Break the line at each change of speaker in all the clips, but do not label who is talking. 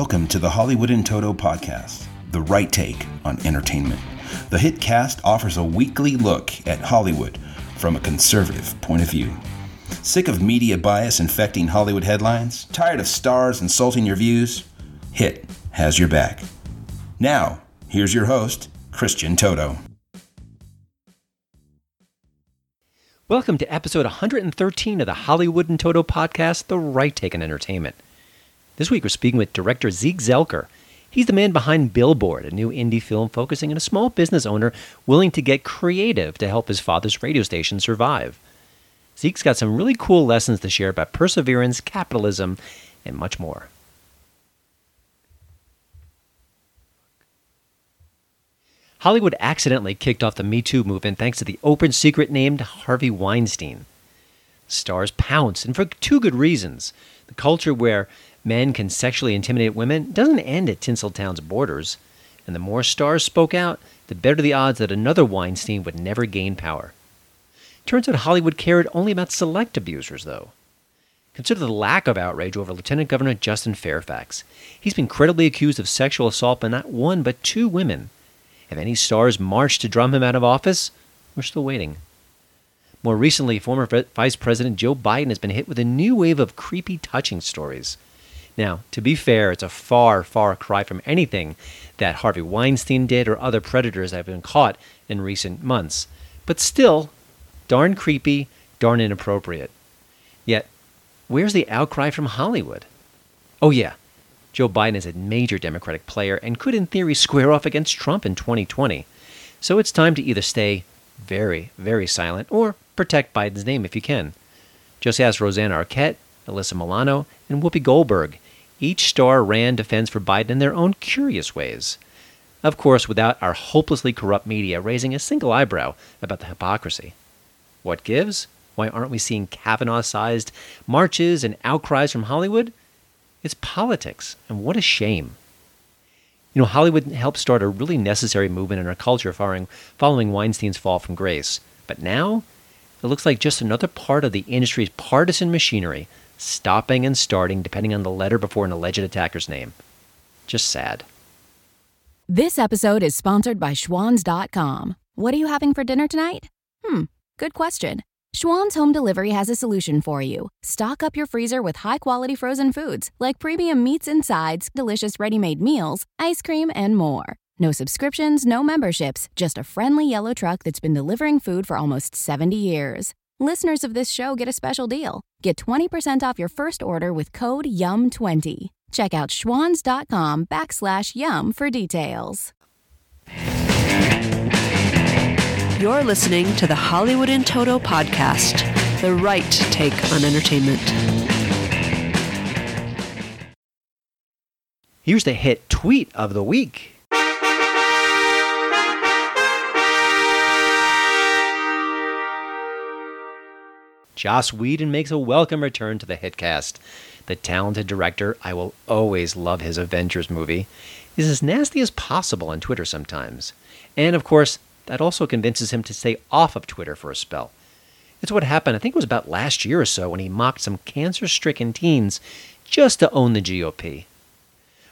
Welcome to the Hollywood in Toto podcast, the right take on entertainment. The hit cast offers a weekly look at Hollywood from a conservative point of view. Sick of media bias infecting Hollywood headlines? Tired of stars insulting your views? Hit has your back. Now, here's your host, Christian Toto.
Welcome to episode 113 of the Hollywood and Toto podcast, The Right Take on Entertainment. This week we're speaking with director Zeke Zelker. He's the man behind Billboard, a new indie film focusing on a small business owner willing to get creative to help his father's radio station survive. Zeke's got some really cool lessons to share about perseverance, capitalism, and much more. Hollywood accidentally kicked off the Me Too movement thanks to the open secret named Harvey Weinstein. Stars pounced, and for two good reasons. The culture where men can sexually intimidate women doesn't end at Tinseltown's borders, and the more stars spoke out, the better the odds that another Weinstein would never gain power. Turns out Hollywood cared only about select abusers, though. Consider the lack of outrage over Lieutenant Governor Justin Fairfax. He's been credibly accused of sexual assault by not one but two women. Have any stars marched to drum him out of office? We're still waiting. More recently, former Vice President Joe Biden has been hit with a new wave of creepy touching stories. Now, to be fair, it's a far, far cry from anything that Harvey Weinstein did or other predators that have been caught in recent months. But still, darn creepy, darn inappropriate. Yet, where's the outcry from Hollywood? Oh, yeah, Joe Biden is a major Democratic player and could, in theory, square off against Trump in 2020. So it's time to either stay very, very silent or protect Biden's name if you can. Just ask Rosanna Arquette, Alyssa Milano, and Whoopi Goldberg. Each star ran defends for Biden in their own curious ways. Of course, without our hopelessly corrupt media raising a single eyebrow about the hypocrisy. What gives? Why aren't we seeing Kavanaugh sized marches and outcries from Hollywood? It's politics, and what a shame. You know, Hollywood helped start a really necessary movement in our culture following, following Weinstein's fall from grace. But now, it looks like just another part of the industry's partisan machinery, stopping and starting depending on the letter before an alleged attacker's name. Just sad.
This episode is sponsored by Schwans.com. What are you having for dinner tonight? Hmm, good question. Schwan's Home Delivery has a solution for you. Stock up your freezer with high quality frozen foods like premium meats and sides, delicious ready made meals, ice cream, and more. No subscriptions, no memberships, just a friendly yellow truck that's been delivering food for almost 70 years. Listeners of this show get a special deal. Get 20% off your first order with code YUM20. Check out schwans.com backslash YUM for details.
You're listening to the Hollywood in Toto podcast, the right take on entertainment.
Here's the hit tweet of the week. Joss Whedon makes a welcome return to the hit cast. The talented director, I will always love his Avengers movie, is as nasty as possible on Twitter sometimes. And of course, that also convinces him to stay off of Twitter for a spell. It's what happened, I think it was about last year or so, when he mocked some cancer stricken teens just to own the GOP.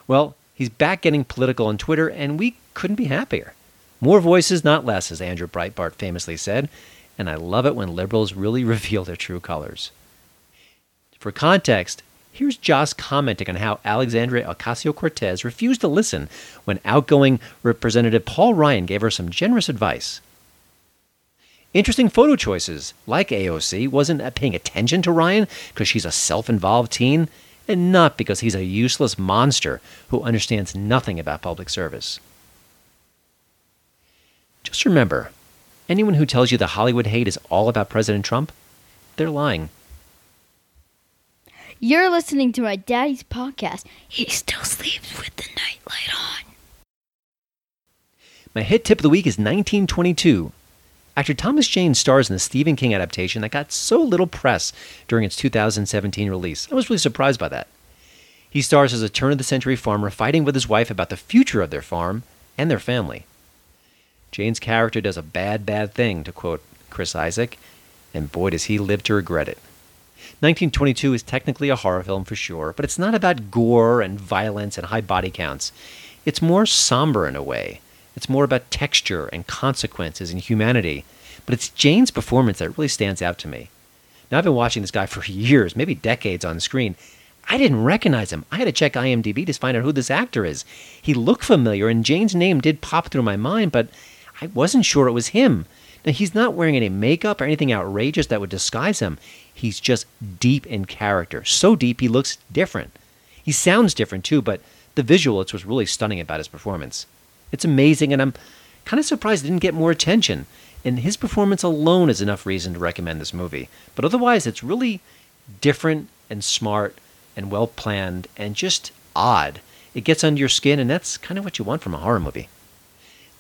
Well, he's back getting political on Twitter, and we couldn't be happier. More voices, not less, as Andrew Breitbart famously said, and I love it when liberals really reveal their true colors. For context, Here's Joss commenting on how Alexandria Ocasio Cortez refused to listen when outgoing Representative Paul Ryan gave her some generous advice. Interesting photo choices, like AOC, wasn't paying attention to Ryan because she's a self involved teen, and not because he's a useless monster who understands nothing about public service. Just remember anyone who tells you the Hollywood hate is all about President Trump, they're lying.
You're listening to my daddy's podcast. He still sleeps with the nightlight on.
My hit tip of the week is 1922. Actor Thomas Jane stars in the Stephen King adaptation that got so little press during its 2017 release. I was really surprised by that. He stars as a turn of the century farmer fighting with his wife about the future of their farm and their family. Jane's character does a bad, bad thing, to quote Chris Isaak, and boy, does he live to regret it. 1922 is technically a horror film for sure, but it's not about gore and violence and high body counts. It's more somber in a way. It's more about texture and consequences and humanity. But it's Jane's performance that really stands out to me. Now, I've been watching this guy for years, maybe decades on screen. I didn't recognize him. I had to check IMDb to find out who this actor is. He looked familiar, and Jane's name did pop through my mind, but I wasn't sure it was him. Now, he's not wearing any makeup or anything outrageous that would disguise him. He's just deep in character. So deep, he looks different. He sounds different, too, but the visual, it's what's really stunning about his performance. It's amazing, and I'm kind of surprised it didn't get more attention. And his performance alone is enough reason to recommend this movie. But otherwise, it's really different and smart and well planned and just odd. It gets under your skin, and that's kind of what you want from a horror movie.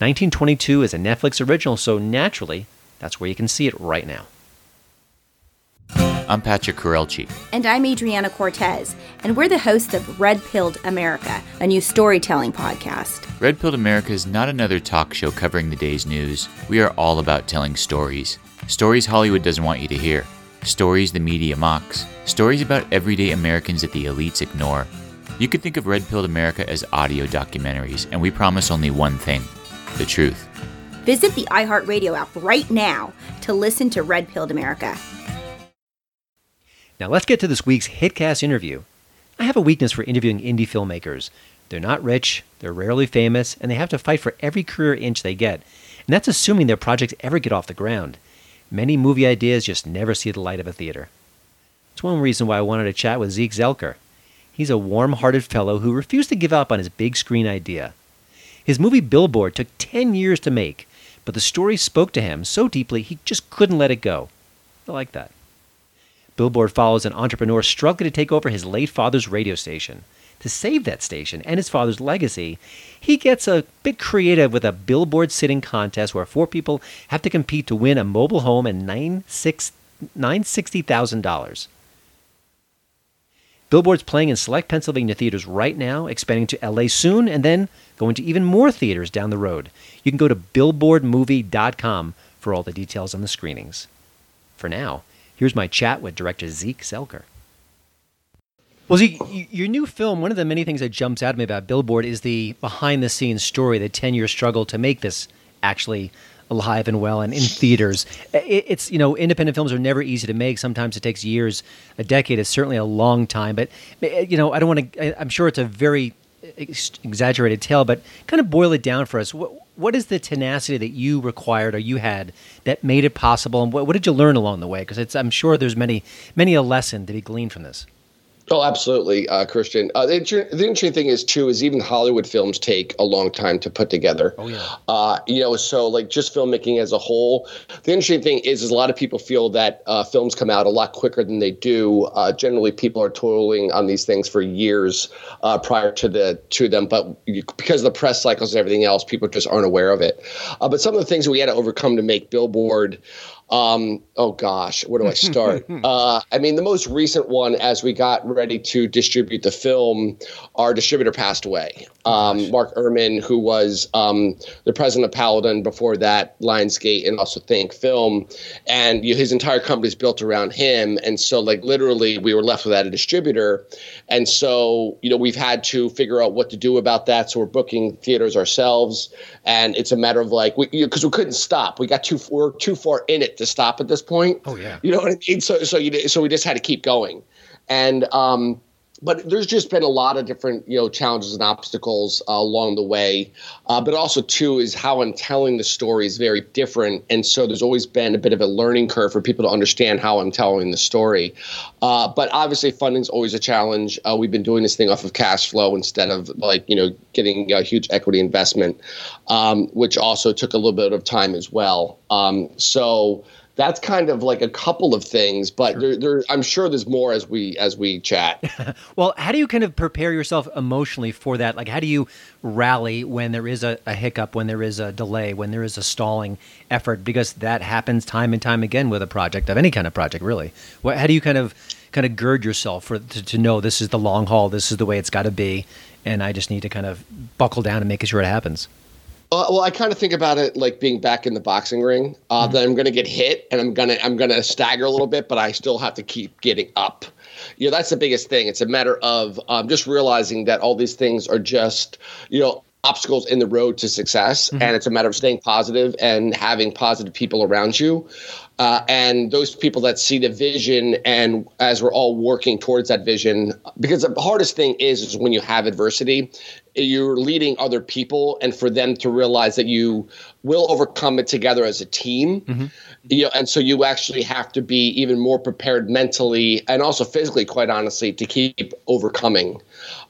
1922 is a Netflix original, so naturally, that's where you can see it right now.
I'm Patrick Courrielche.
And I'm Adryana Cortez, and we're the hosts of Red Pilled America, a new storytelling podcast.
Red Pilled America is not another talk show covering the day's news. We are all about telling stories. Stories Hollywood doesn't want you to hear. Stories the media mocks. Stories about everyday Americans that the elites ignore. You could think of Red Pilled America as audio documentaries, and we promise only one thing the truth.
Visit the iHeartRadio app right now to listen to Red Pilled America.
Now let's get to this week's Hitcast interview. I have a weakness for interviewing indie filmmakers. They're not rich, they're rarely famous, and they have to fight for every career inch they get. And that's assuming their projects ever get off the ground. Many movie ideas just never see the light of a theater. It's one reason why I wanted to chat with Zeke Zelker. He's a warm hearted fellow who refused to give up on his big screen idea. His movie Billboard took 10 years to make, but the story spoke to him so deeply he just couldn't let it go. I like that. Billboard follows an entrepreneur struggling to take over his late father's radio station. To save that station and his father's legacy, he gets a bit creative with a billboard sitting contest where four people have to compete to win a mobile home and $960,000. Billboard's playing in select Pennsylvania theaters right now, expanding to LA soon, and then going to even more theaters down the road. You can go to billboardmovie.com for all the details on the screenings. For now, Here's my chat with director Zeke Zelker. Well, Zeke, your new film, one of the many things that jumps out at me about Billboard is the behind the scenes story, the 10 year struggle to make this actually alive and well and in theaters. It's, you know, independent films are never easy to make. Sometimes it takes years. A decade is certainly a long time. But, eh, eh, you know, I don't want to, I'm sure it's a very eh, exaggerated tale, but kind of boil it down for us. What, what is the tenacity that you required or you had that made it possible, and what, what did you learn along the way? Because it's I'm sure there's many many a lesson to be gleaned from this.
Oh, absolutely, uh, Christian. Uh, the, the, interesting thing is too is even Hollywood films take a long time to put together.
Oh yeah.
Uh, you know, so like just filmmaking as a whole. The interesting thing is, is a lot of people feel that uh, films come out a lot quicker than they do. Uh, generally, people are toiling on these things for years uh, prior to the to them, but because of the press cycles and everything else, people just aren't aware of it. but some of the things that we had to overcome to make Billboard. Um, oh gosh, where do I start? uh, I mean, the most recent one, as we got ready to distribute the film, our distributor passed away. Um, Mark Urman, who was um, the president of Paladin before that, Lionsgate, and also Think Film, and you know, his entire company is built around him. And so, like literally, we were left without a distributor, and so you know we've had to figure out what to do about that. So we're booking theaters ourselves, and it's a matter of like because we, you know, we couldn't stop. We got too we're too far in it to stop at this point.
Oh yeah.
You know what I mean? So so you so we just had to keep going, and um, but there's just been a lot of different you know challenges and obstacles uh, along the way. Uh, but also too is how i'm telling the story is very different. And so there's always been a bit of a learning curve for people to understand how i'm telling the story. Uh, but obviously funding's always a challenge. Uh, we've been doing this thing off of cash flow instead of like you know getting a huge equity investment um, which also took a little bit of time as well. Um, so that's kind of like a couple of things, but sure. there, there, I'm sure there's more as we as we chat.
well, how do you kind of prepare yourself emotionally for that? Like, how do you rally when there is a, a, hiccup, when there is a delay, when there is a stalling effort? Because that happens time and time again with a project of any kind of project, really. What, how do you kind of kind of gird yourself for to, to know this is the long haul, this is the way it's got to be, and I just need to kind of buckle down and make sure it happens?
Uh, well, I kind of think about it like being back in the boxing ring. Uh,
Mm-hmm.
That I'm going to get hit and I'm gonna I'm gonna stagger a little bit, but I still have to keep getting up. You know, that's the biggest thing. It's a matter of um, just realizing that all these things are just you know obstacles in the road to success,
Mm-hmm.
and it's a matter of staying positive and having positive people around you. Uh, and those people that see the vision and as we're all working towards that vision because the hardest thing is, is when you have adversity you're leading other people and for them to realize that you will overcome it together as a team. You know and so you actually have to be even more prepared mentally and also physically quite honestly to keep overcoming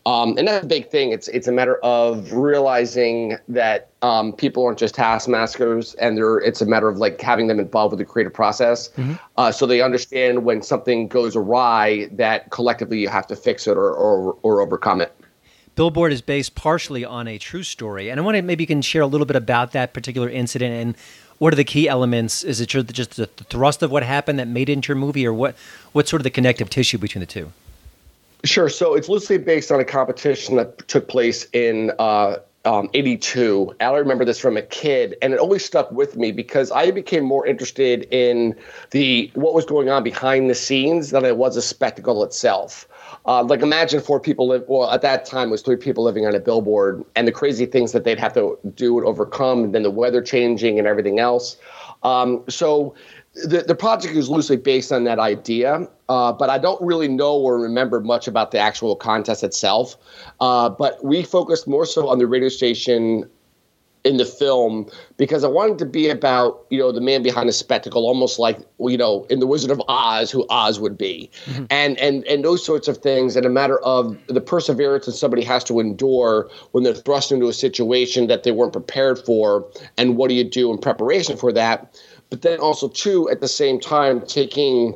um, and that's a big thing it's it's a matter of realizing that um, people aren't just taskmasters and they're it's a matter of like having them involved with the creative process uh, so they understand when something goes awry that collectively you have to fix it or or, or overcome it
Billboard is based partially on a true story, and I want to maybe you can share a little bit about that particular incident and what are the key elements? Is it just just the thrust of what happened that made it into your movie, or what? What's sort of the connective tissue between the two?
Sure. So it's loosely based on a competition that took place in uh, um, 82. And I remember this from a kid, and it always stuck with me because I became more interested in the what was going on behind the scenes than it was a spectacle itself. Uh, like imagine four people live. Well, at that time it was three people living on a billboard, and the crazy things that they'd have to do and overcome, and then the weather changing and everything else. Um, so the, the project is loosely based on that idea, uh, but I don't really know or remember much about the actual contest itself. Uh, but we focused more so on the radio station in the film because I wanted to be about you know the man behind the spectacle, almost like you know in the Wizard of Oz, who Oz would be, mm-hmm. and and and those sorts of things, and a matter of the perseverance that somebody has to endure when they're thrust into a situation that they weren't prepared for, and what do you do in preparation for that? But then also too, at the same time, taking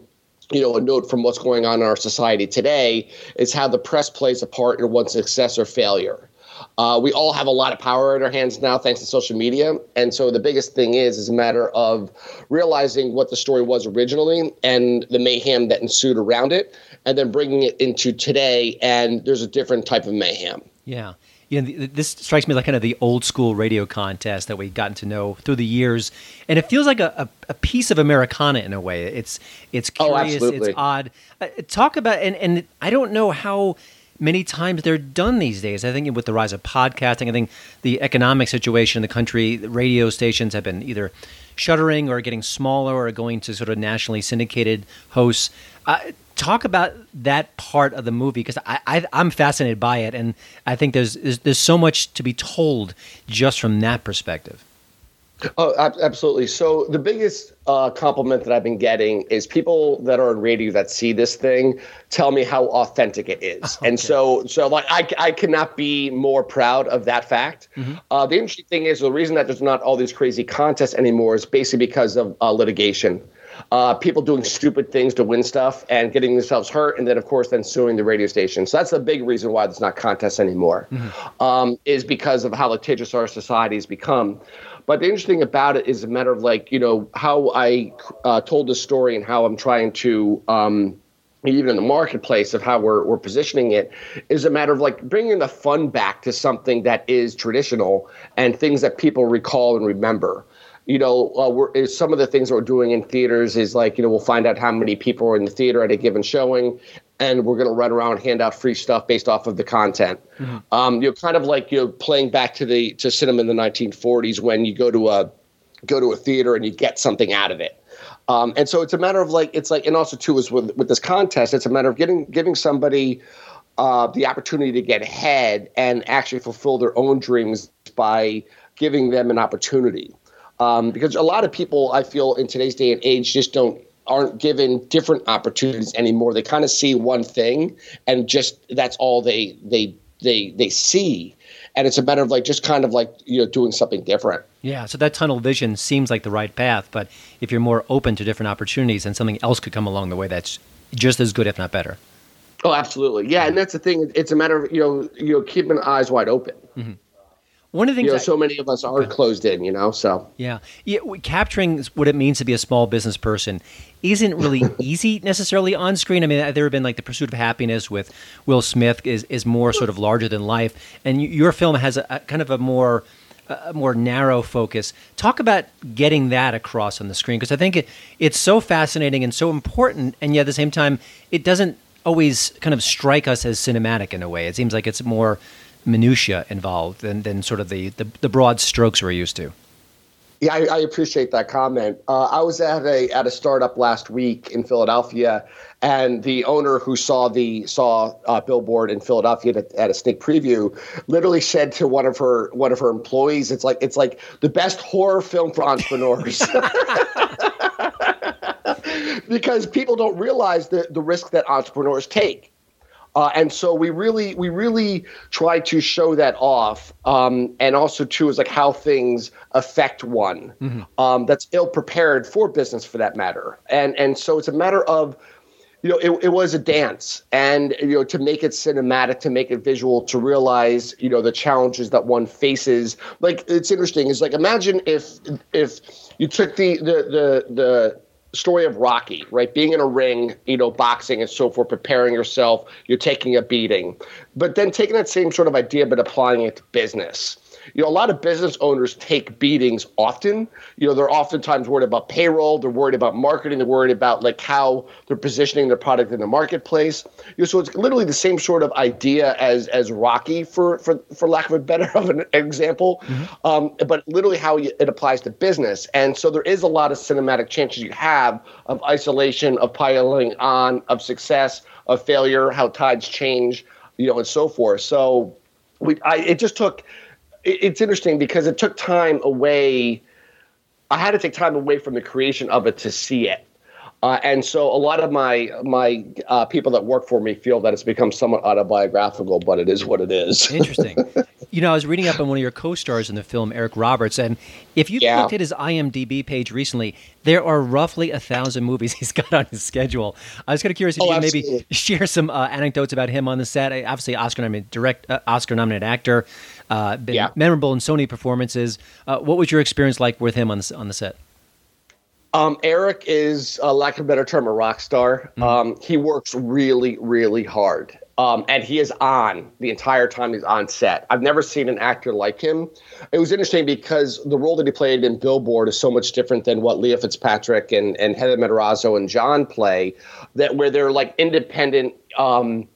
you know, a note from what's going on in our society today is how the press plays a part in one's success or failure. Uh, we all have a lot of power in our hands now thanks to social media. And so the biggest thing is is a matter of realizing what the story was originally and the mayhem that ensued around it, and then bringing it into today. And there's a different type of mayhem.
Yeah. You know, this strikes me like kind of the old school radio contest that we've gotten to know through the years, and it feels like a, a, piece of Americana in a way. It's it's
Oh,
curious,
absolutely.
it's odd. Uh, talk about and and I don't know how many times they're done these days. I think with the rise of podcasting, I think the economic situation in the country, the radio stations have been either shuttering or getting smaller or going to sort of nationally syndicated hosts. Uh, talk about that part of the movie because I, I'm fascinated by it, and I think there's, there's there's so much to be told just from that perspective.
Oh, absolutely. So the biggest uh, compliment that I've been getting is people that are in radio that see this thing tell me how authentic it is, and so so like I, I cannot be more proud of that fact. Uh, the interesting thing is the reason that there's not all these crazy contests anymore is basically because of uh, litigation. Uh, people doing stupid things to win stuff and getting themselves hurt, and then of course then suing the radio station. So that's the big reason why there's not contests anymore, um, is because of how litigious our society has become. But the interesting thing about it is a matter of like, you know, how I uh, told the story and how I'm trying to, um, even in the marketplace of how we're, we're positioning it, is a matter of like bringing the fun back to something that is traditional and things that people recall and remember. You know, uh, we're, some of the things that we're doing in theaters is like, you know, we'll find out how many people are in the theater at a given showing, and we're going to run around and hand out free stuff based off of the content. Um, you know, kind of like you know, playing back to the to cinema in the 1940s when you go to a go to a theater and you get something out of it. Um, and so it's a matter of like it's like and also too is with with this contest it's a matter of getting giving somebody uh, the opportunity to get ahead and actually fulfill their own dreams by giving them an opportunity. Um, because a lot of people I feel in today's day and age just don't aren't given different opportunities anymore. They kind of see one thing and just that's all they they they they see. And it's a matter of like just kind of like you know doing something different.
Yeah, so that tunnel vision seems like the right path, but if you're more open to different opportunities, then something else could come along the way that's just as good, if not better.
Oh, absolutely. Yeah, and mm-hmm. that's the thing. It's a matter of you know you know keeping eyes wide open. Mm-hmm.
One of the things
You know,
I-
so many of us are closed in. You know, so
Yeah. yeah. Capturing what it means to be a small business person isn't really easy necessarily on screen. I mean, there have been like The Pursuit of Happiness with Will Smith is, is more sort of larger than life. And your film has a, a kind of a more a more narrow focus. Talk about getting that across on the screen because I think it, it's so fascinating and so important, and yet at the same time, it doesn't always kind of strike us as cinematic in a way. It seems like it's more minutia involved than, than sort of the, the, the broad strokes we're used to.
Yeah, I, I appreciate that comment. Uh, I was at a at a startup last week in Philadelphia, and the owner who saw the saw uh, billboard in Philadelphia at, at, a sneak preview literally said to one of her one of her employees, "It's like it's like the best horror film for entrepreneurs." because people don't realize the, the risk that entrepreneurs take. Uh, and so we really we really try to show that off, um, and also too is like how things affect one mm-hmm. um, that's ill prepared for business for that matter. And and so it's a matter of you know, it, it was a dance and, you know, to make it cinematic, to make it visual, to realize, you know, the challenges that one faces. Like, it's interesting. Is like, imagine if, if you took the, the, the, the, story of Rocky, right? Being in a ring, you know, boxing and so forth, preparing yourself, you're taking a beating. But then taking that same sort of idea, but applying it to business you know, a lot of business owners take beatings often. You know, they're oftentimes worried about payroll, they're worried about marketing, they're worried about like how they're positioning their product in the marketplace. You know, so it's literally the same sort of idea as as Rocky, for for for lack of a better of an example, mm-hmm. um, but literally how it applies to business. And so there is a lot of cinematic chances you have of isolation, of piling on, of success, of failure, how tides change, you know, and so forth. So we, I, it just took it's interesting because it took time away. I had to take time away from the creation of it to see it. Uh, and so a lot of my my uh, people that work for me feel that it's become somewhat autobiographical, but it is what it is.
Interesting. You know, I was reading up on one of your co-stars in the film, Eric Roberts, and if you yeah. looked at his IMDb page recently, there are roughly a thousand movies he's got on his schedule. I was kind of curious if oh, you maybe share some uh, anecdotes about him on the set. Obviously, Oscar-nominated direct, uh, Oscar-nominated actor, uh, been yeah. memorable in Sony performances. Uh, what was your experience like with him on the, on the set?
Um, Eric is, uh, lack of a better term, a rock star. Mm-hmm. Um, he works really, really hard. Um, and he is on the entire time he's on set. I've never seen an actor like him. It was interesting because the role that he played in Billboard is so much different than what Leah Fitzpatrick and, and Heather Matarazzo and John play, that where they're like independent um,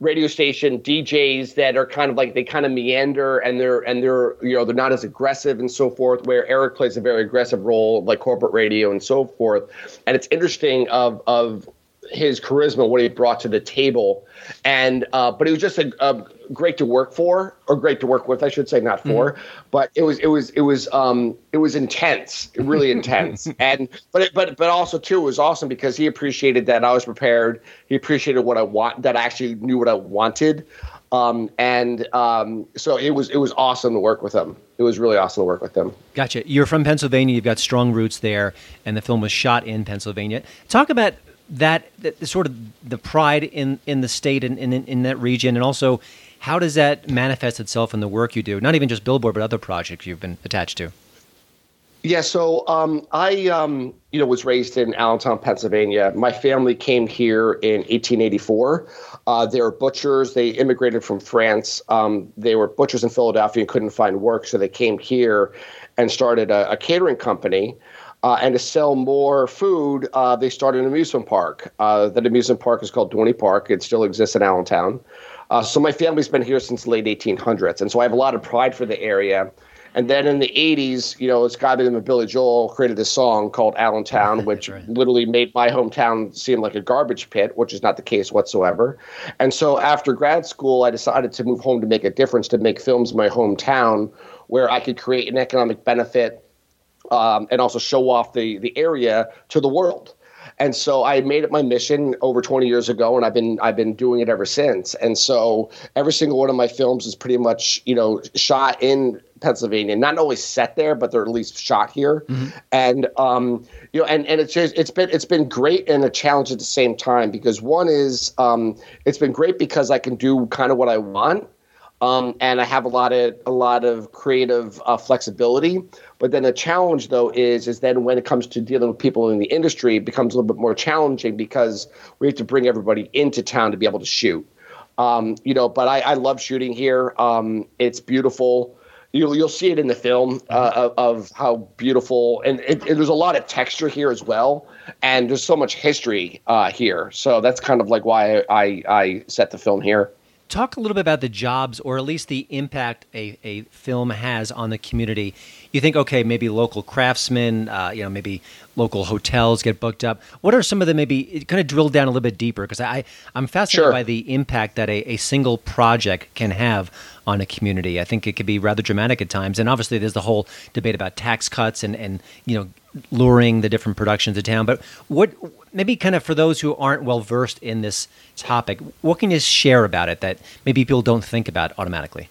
radio station DJs that are kind of like they kind of meander and they're and they're you know they're not as aggressive and so forth. Where Eric plays a very aggressive role like corporate radio and so forth. And it's interesting of of his charisma, what he brought to the table, and uh, but he was just a, a, great to work for, or great to work with, I should say, not for. Mm-hmm. But it was it was it was um it was intense, really intense, and but it, but but also too it was awesome because he appreciated that I was prepared. He appreciated what I want, that I actually knew what I wanted. Um, and um, so it was it was awesome to work with him. It was really awesome to work with him.
Gotcha. You're from Pennsylvania. You've got strong roots there, and the film was shot in Pennsylvania. Talk about that, that sort of the pride in, in the state and in, in, in that region, and also how does that manifest itself in the work you do? Not even just Billboard, but other projects you've been attached to.
Yeah, so um, I, um, you know, was raised in Allentown, Pennsylvania. My family came here in 1884. Uh, they were butchers. They immigrated from France. Um, they were butchers in Philadelphia and couldn't find work, so they came here and started a, a catering company. Uh, and to sell more food, uh, they started an amusement park. Uh, that amusement park is called Dorney Park. It still exists in Allentown. Uh, so my family's been here since the late 1800s, and so I have a lot of pride for the area. And then in the 80s, you know, this guy by the name of Billy Joel created this song called Allentown, which right. literally made my hometown seem like a garbage pit, which is not the case whatsoever. And so after grad school, I decided to move home to make a difference, to make films in my hometown where I could create an economic benefit um, and also show off the the area to the world. And so I made it my mission over 20 years ago, and I've been I've been doing it ever since. And so every single one of my films is pretty much you know shot in Pennsylvania, not always set there, but they're at least shot here. Mm-hmm. And um, you know, and and it's just it's been it's been great and a challenge at the same time because one is um, it's been great because I can do kind of what I want um, and I have a lot of a lot of creative uh, flexibility. But then the challenge, though, is is then when it comes to dealing with people in the industry, it becomes a little bit more challenging because we have to bring everybody into town to be able to shoot. Um, you know, but I, I love shooting here. Um, it's beautiful. You'll you'll see it in the film uh, of, of how beautiful and, it, and there's a lot of texture here as well, and there's so much history uh, here. So that's kind of like why I I set the film here.
Talk a little bit about the jobs, or at least the impact a, a film has on the community. You think, okay, maybe local craftsmen, uh, you know, maybe local hotels get booked up. What are some of the maybe kind of drill down a little bit deeper? Because I I'm fascinated
Sure.
by the impact that a, a single project can have on a community. I think it could be rather dramatic at times. And obviously, there's the whole debate about tax cuts and and you know luring the different productions to town. But what maybe kind of for those who aren't well versed in this topic, what can you share about it that maybe people don't think about automatically?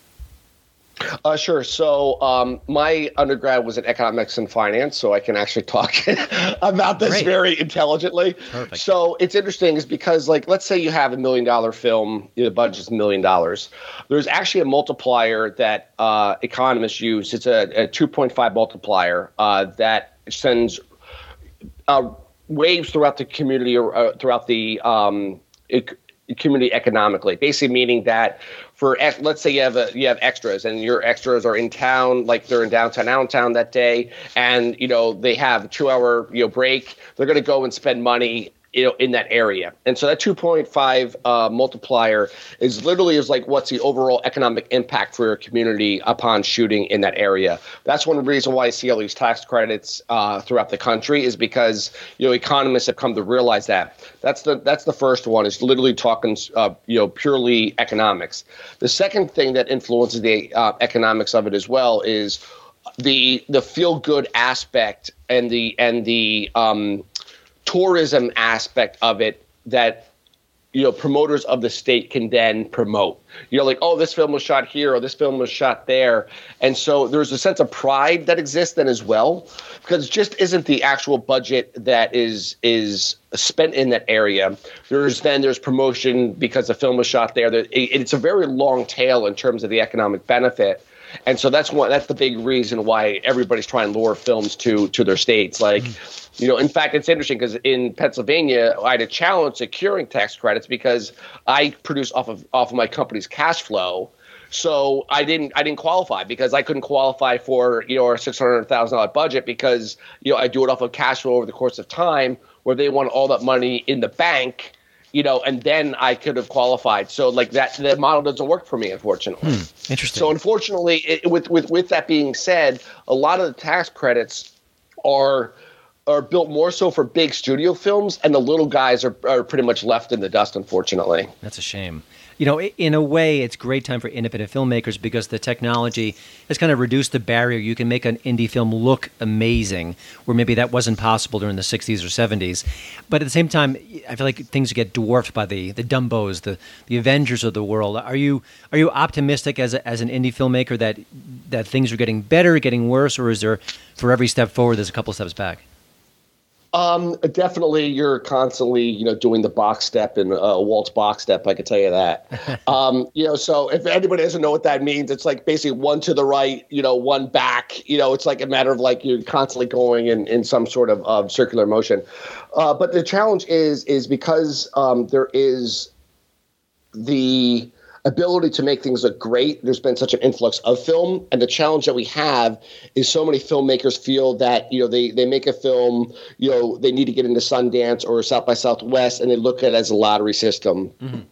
Uh, sure. So um, my undergrad was in economics and finance, so I can actually talk about this
Great.
very intelligently.
Perfect.
So it's interesting, is because like let's say you have a million dollar film, the budget's a million dollars. There's actually a multiplier that uh, economists use. It's a, a 2.5 multiplier uh, that sends uh, waves throughout the community or uh, throughout the um, ec- community economically. Basically, meaning that for let's say you have a, you have extras and your extras are in town, like they're in downtown Allentown that day, and you know they have a two hour you know break. They're going to go and spend money. You know, in that area, and so that 2.5 uh, multiplier is literally is like what's the overall economic impact for your community upon shooting in that area. That's one reason why I see all these tax credits uh, throughout the country is because you know economists have come to realize that. That's the that's the first one is literally talking uh, you know purely economics. The second thing that influences the uh, economics of it as well is the the feel good aspect and the and the um, tourism aspect of it that you know promoters of the state can then promote. You know like oh this film was shot here or this film was shot there. And so there's a sense of pride that exists then as well because it just isn't the actual budget that is is spent in that area. There's then there's promotion because the film was shot there. It's a very long tail in terms of the economic benefit. And so that's one that's the big reason why everybody's trying to lure films to to their states. Like you know in fact it's interesting because in pennsylvania i had a challenge securing tax credits because i produce off of off of my company's cash flow. So i didn't i didn't qualify because i couldn't qualify for you know a $600000 budget because you know i do it off of cash flow over the course of time where they want all that money in the bank you know and then i could have qualified. So like that the model doesn't work for me unfortunately.
Hmm, interesting.
so unfortunately, it, with with with that being said, a lot of the tax credits are are built more so for big studio films, and the little guys are, are pretty much left in the dust. Unfortunately,
That's a shame. You know, in a way, it's great time for independent filmmakers because the technology has kind of reduced the barrier. You can make an indie film look amazing, where maybe that wasn't possible during the 60s or 70s. But at the same time, I feel like things get dwarfed by the, the Dumbos, the, the Avengers of the world. Are you are you optimistic as, a, as an indie filmmaker that that things are getting better, getting worse, or is there for every step forward, there's a couple steps back?
Um, definitely you're constantly you know doing the box step and uh, waltz box step. I can tell you that. um, you know, so if anybody doesn't know what that means, it's like basically one to the right, you know, one back. You know, it's like a matter of like you're constantly going in in some sort of, of circular motion. Uh, but the challenge is is because um, there is the ability to make things look great. There's been such an influx of film, and the challenge that we have is so many filmmakers feel that you know they they make a film, you know, they need to get into Sundance or South by Southwest, and they look at it as a lottery system.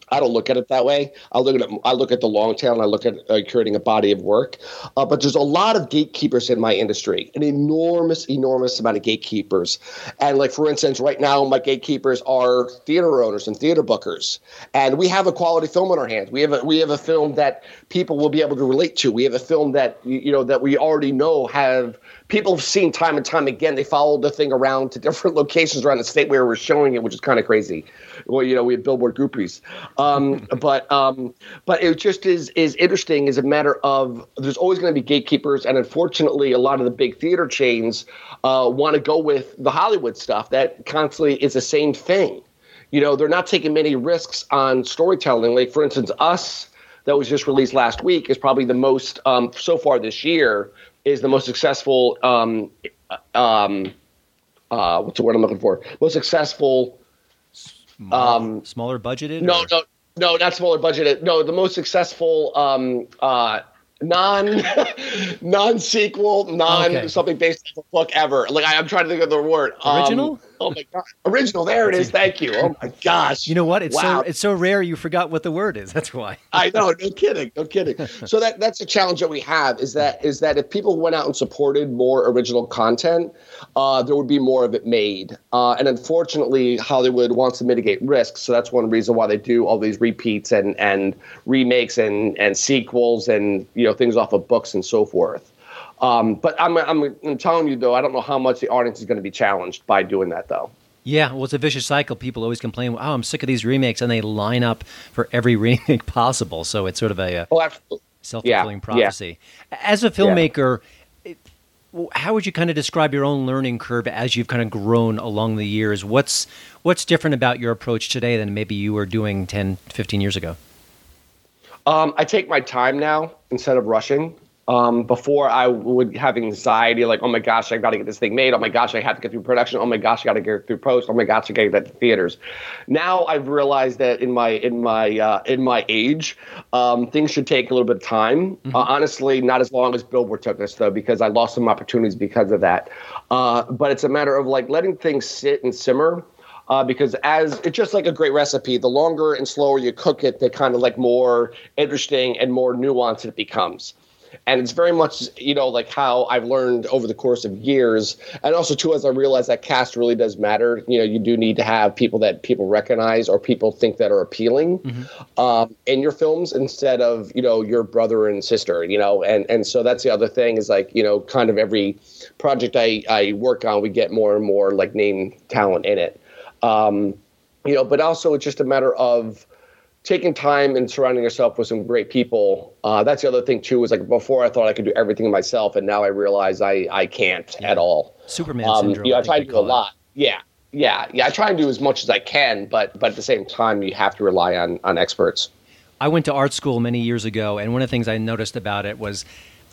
I don't look at it that way. I look at it, I look at the long tail, and I look at uh, creating a body of work. Uh, but there's a lot of gatekeepers in my industry, an enormous, enormous amount of gatekeepers. And like for instance, right now my gatekeepers are theater owners and theater bookers, and we have a quality film in our hands. We have a we have a film that people will be able to relate to. We have a film that you know that we already know have people have seen time and time again. They followed the thing around to different locations around the state where we're showing it, which is kind of crazy. Well, you know, we have billboard groupies, um, but um, but it just is is interesting. Is a matter of there's always going to be gatekeepers, and unfortunately, a lot of the big theater chains uh, want to go with the Hollywood stuff that constantly is the same thing you know they're not taking many risks on storytelling like for instance us that was just released last week is probably the most um, so far this year is the most successful um, um, uh, what's the word i'm looking for most successful um,
Smaller budgeted?
no
or-
no no not smaller budgeted no the most successful um, uh, non non sequel, non
Okay.
something based on a book ever. Like I, I'm trying to think of the word. Um,
Original?
Oh my god, original. There it is. Thank you. Oh my gosh.
You know what? It's
wow.
so it's so rare you forgot what the word is. That's why.
I know, no kidding, no kidding. So that that's a challenge that we have is that is that if people went out and supported more original content, uh, there would be more of it made. Uh, and unfortunately, Hollywood wants to mitigate risks, so that's one reason why they do all these repeats and and remakes and and sequels and you know things off of books and so forth. Um, but I'm, I'm I'm telling you though, I don't know how much the audience is going to be challenged by doing that though.
Yeah, well, it's a vicious cycle. People always complain, "Oh, I'm sick of these remakes," and they line up for every remake possible. So it's sort of a, uh
Oh,
self-fulfilling
Yeah, yeah.
prophecy. As a filmmaker, it- how would you kind of describe your own learning curve as you've kind of grown along the years? What's what's different about your approach today than maybe you were doing 10, 15 years ago?
Um, I take my time now instead of rushing. Um, before I would have anxiety, like, oh my gosh, I got to get this thing made. Oh my gosh, I have to get through production. Oh my gosh, I got to get through post. Oh my gosh, I got to get to theaters. Now I've realized that in my in my uh, in my age, um, things should take a little bit of time. Uh, honestly, not as long as Billboard took us though, because I lost some opportunities because of that. Uh, but it's a matter of like letting things sit and simmer uh, because as it's just like a great recipe, the longer and slower you cook it, the kind of like more interesting and more nuanced it becomes. And it's very much, you know, like how I've learned over the course of years. And also, too, as I realize that cast really does matter. You know, you do need to have people that people recognize or people think that are appealing um, in your films instead of, you know, your brother and sister, you know. And, and so that's the other thing is like, you know, kind of every project I, I work on, we get more and more like name talent in it um, you know, but also it's just a matter of taking time and surrounding yourself with some great people. Uh, that's the other thing too. Is like before I thought I could do everything myself, and now I realize I I can't at all.
Superman
Um,
syndrome.
you know, I
think
try to do a
it.
lot. Yeah, yeah, yeah. I try and do as much as I can, but but at the same time, you have to rely on on experts.
I went to art school many years ago, and one of the things I noticed about it was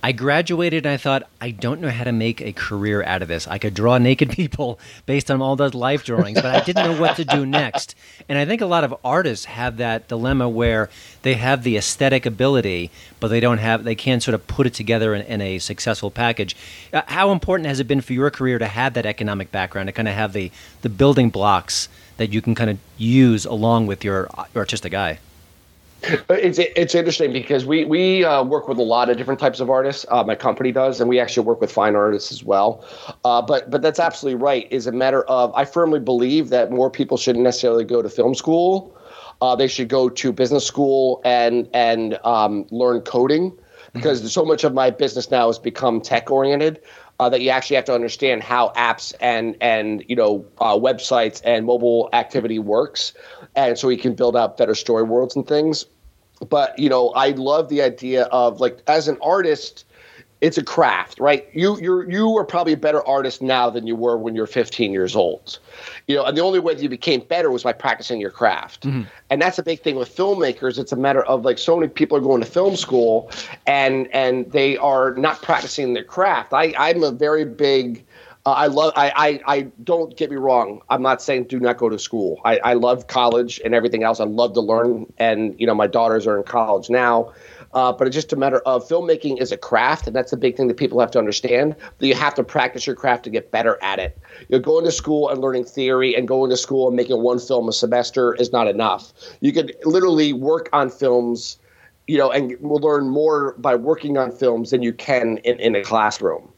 I graduated and I thought, I don't know how to make a career out of this. I could draw naked people based on all those life drawings, but I didn't know what to do next. And I think a lot of artists have that dilemma where they have the aesthetic ability, but they don't have, they can't sort of put it together in, in a successful package. Uh, how important has it been for your career to have that economic background, to kind of have the, the building blocks that you can kind of use along with your artistic eye?
It's it's interesting because we we uh, work with a lot of different types of artists. Uh, my company does, and we actually work with fine artists as well. Uh, but but that's absolutely right. Is a matter of I firmly believe that more people shouldn't necessarily go to film school. Uh, they should go to business school and and um, learn coding because so much of my business now has become tech oriented. Uh, that you actually have to understand how apps and and you know uh, websites and mobile activity works, and so you can build out better story worlds and things. But you know i love the idea of like as an artist it's a craft right you you're you are probably a better artist now than you were when you're 15 years old you know and the only way that you became better was by practicing your craft and that's a big thing with filmmakers it's a matter of like so many people are going to film school and and they are not practicing their craft i i'm a very big uh, I love. I, I. I don't get me wrong. I'm not saying do not go to school. I, I love college and everything else. I love to learn, and you know my daughters are in college now. Uh, but it's just a matter of filmmaking is a craft, and that's the big thing that people have to understand. That you have to practice your craft to get better at it. You know, going to school and learning theory and going to school and making one film a semester is not enough. You could literally work on films, you know, and will learn more by working on films than you can in, in a classroom.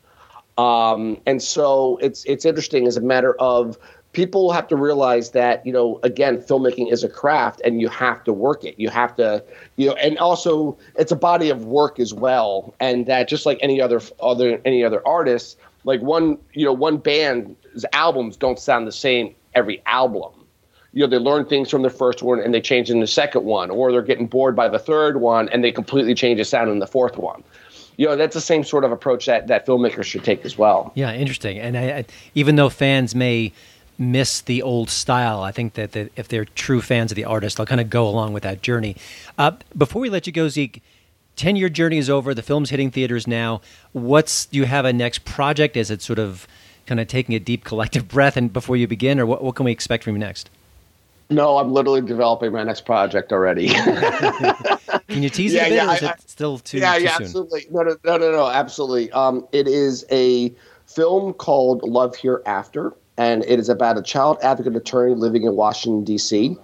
Um, and so it's it's interesting as a matter of people have to realize that you know again filmmaking is a craft and you have to work it. You have to you know and also it's a body of work as well. And that just like any other other any other artist like one you know one band's albums don't sound the same every album. You know they learn things from the first one and they change in the second one or they're getting bored by the third one and they completely change the sound in the fourth one. You know that's the same sort of approach that that filmmakers should take as well.
Yeah, interesting. And I, I, even though fans may miss the old style, I think that, that if they're true fans of the artist, they'll kind of go along with that journey. Uh, before we let you go, Zeke, ten year journey is over. The film's hitting theaters now. What's do you have a next project? Is it sort of kind of taking a deep collective breath and before you begin, or what, what can we expect from you next?
No, I'm literally developing my next project already.
Can you tease
Yeah,
it a bit,
yeah,
or is
I-
it still too,
yeah,
too
yeah,
soon?
absolutely. No, no, no, no, no, absolutely. Um, it is a film called Love Hereafter, and it is about a child advocate attorney living in Washington D.C.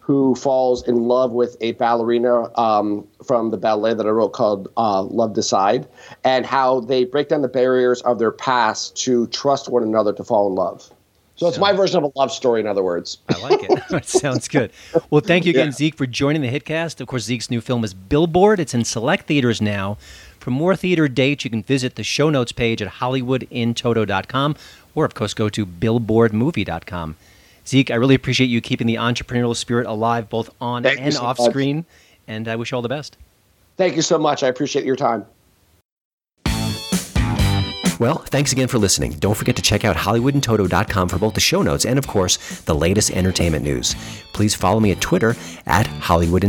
who falls in love with a ballerina um, from the ballet that I wrote called uh, Love Decide, and how they break down the barriers of their past to trust one another to fall in love. So it's my version of a love story, in other words.
I like it. that sounds good. Well, thank you again,
Yeah.
Zeke, for joining the Hitcast. Of course, Zeke's new film is Billboard. It's in select theaters now. For more theater dates, you can visit the show notes page at hollywoodintoto.com or, of course, go to billboardmovie.com. Zeke, I really appreciate you keeping the entrepreneurial spirit alive both on
Thank
and
so
off
much.
screen, and I wish you all the best.
Thank you so much. I appreciate your time.
Well, thanks again for listening. Don't forget to check out HollywoodInToto.com for both the show notes and, of course, the latest entertainment news. Please follow me at Twitter at Hollywood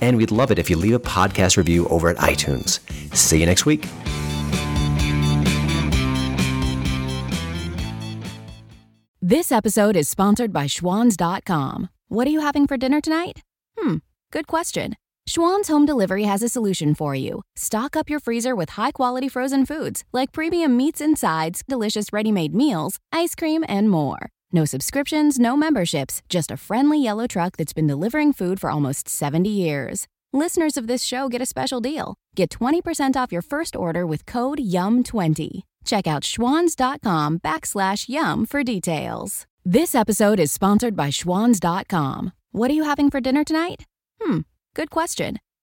and we'd love it if you leave a podcast review over at iTunes. See you next week.
This episode is sponsored by Schwans.com. What are you having for dinner tonight? Hmm, good question. Schwan's Home Delivery has a solution for you. Stock up your freezer with high quality frozen foods like premium meats and sides, delicious ready made meals, ice cream, and more. No subscriptions, no memberships, just a friendly yellow truck that's been delivering food for almost 70 years. Listeners of this show get a special deal. Get 20% off your first order with code YUM20. Check out schwans.com backslash yum for details. This episode is sponsored by schwans.com. What are you having for dinner tonight? Hmm, good question.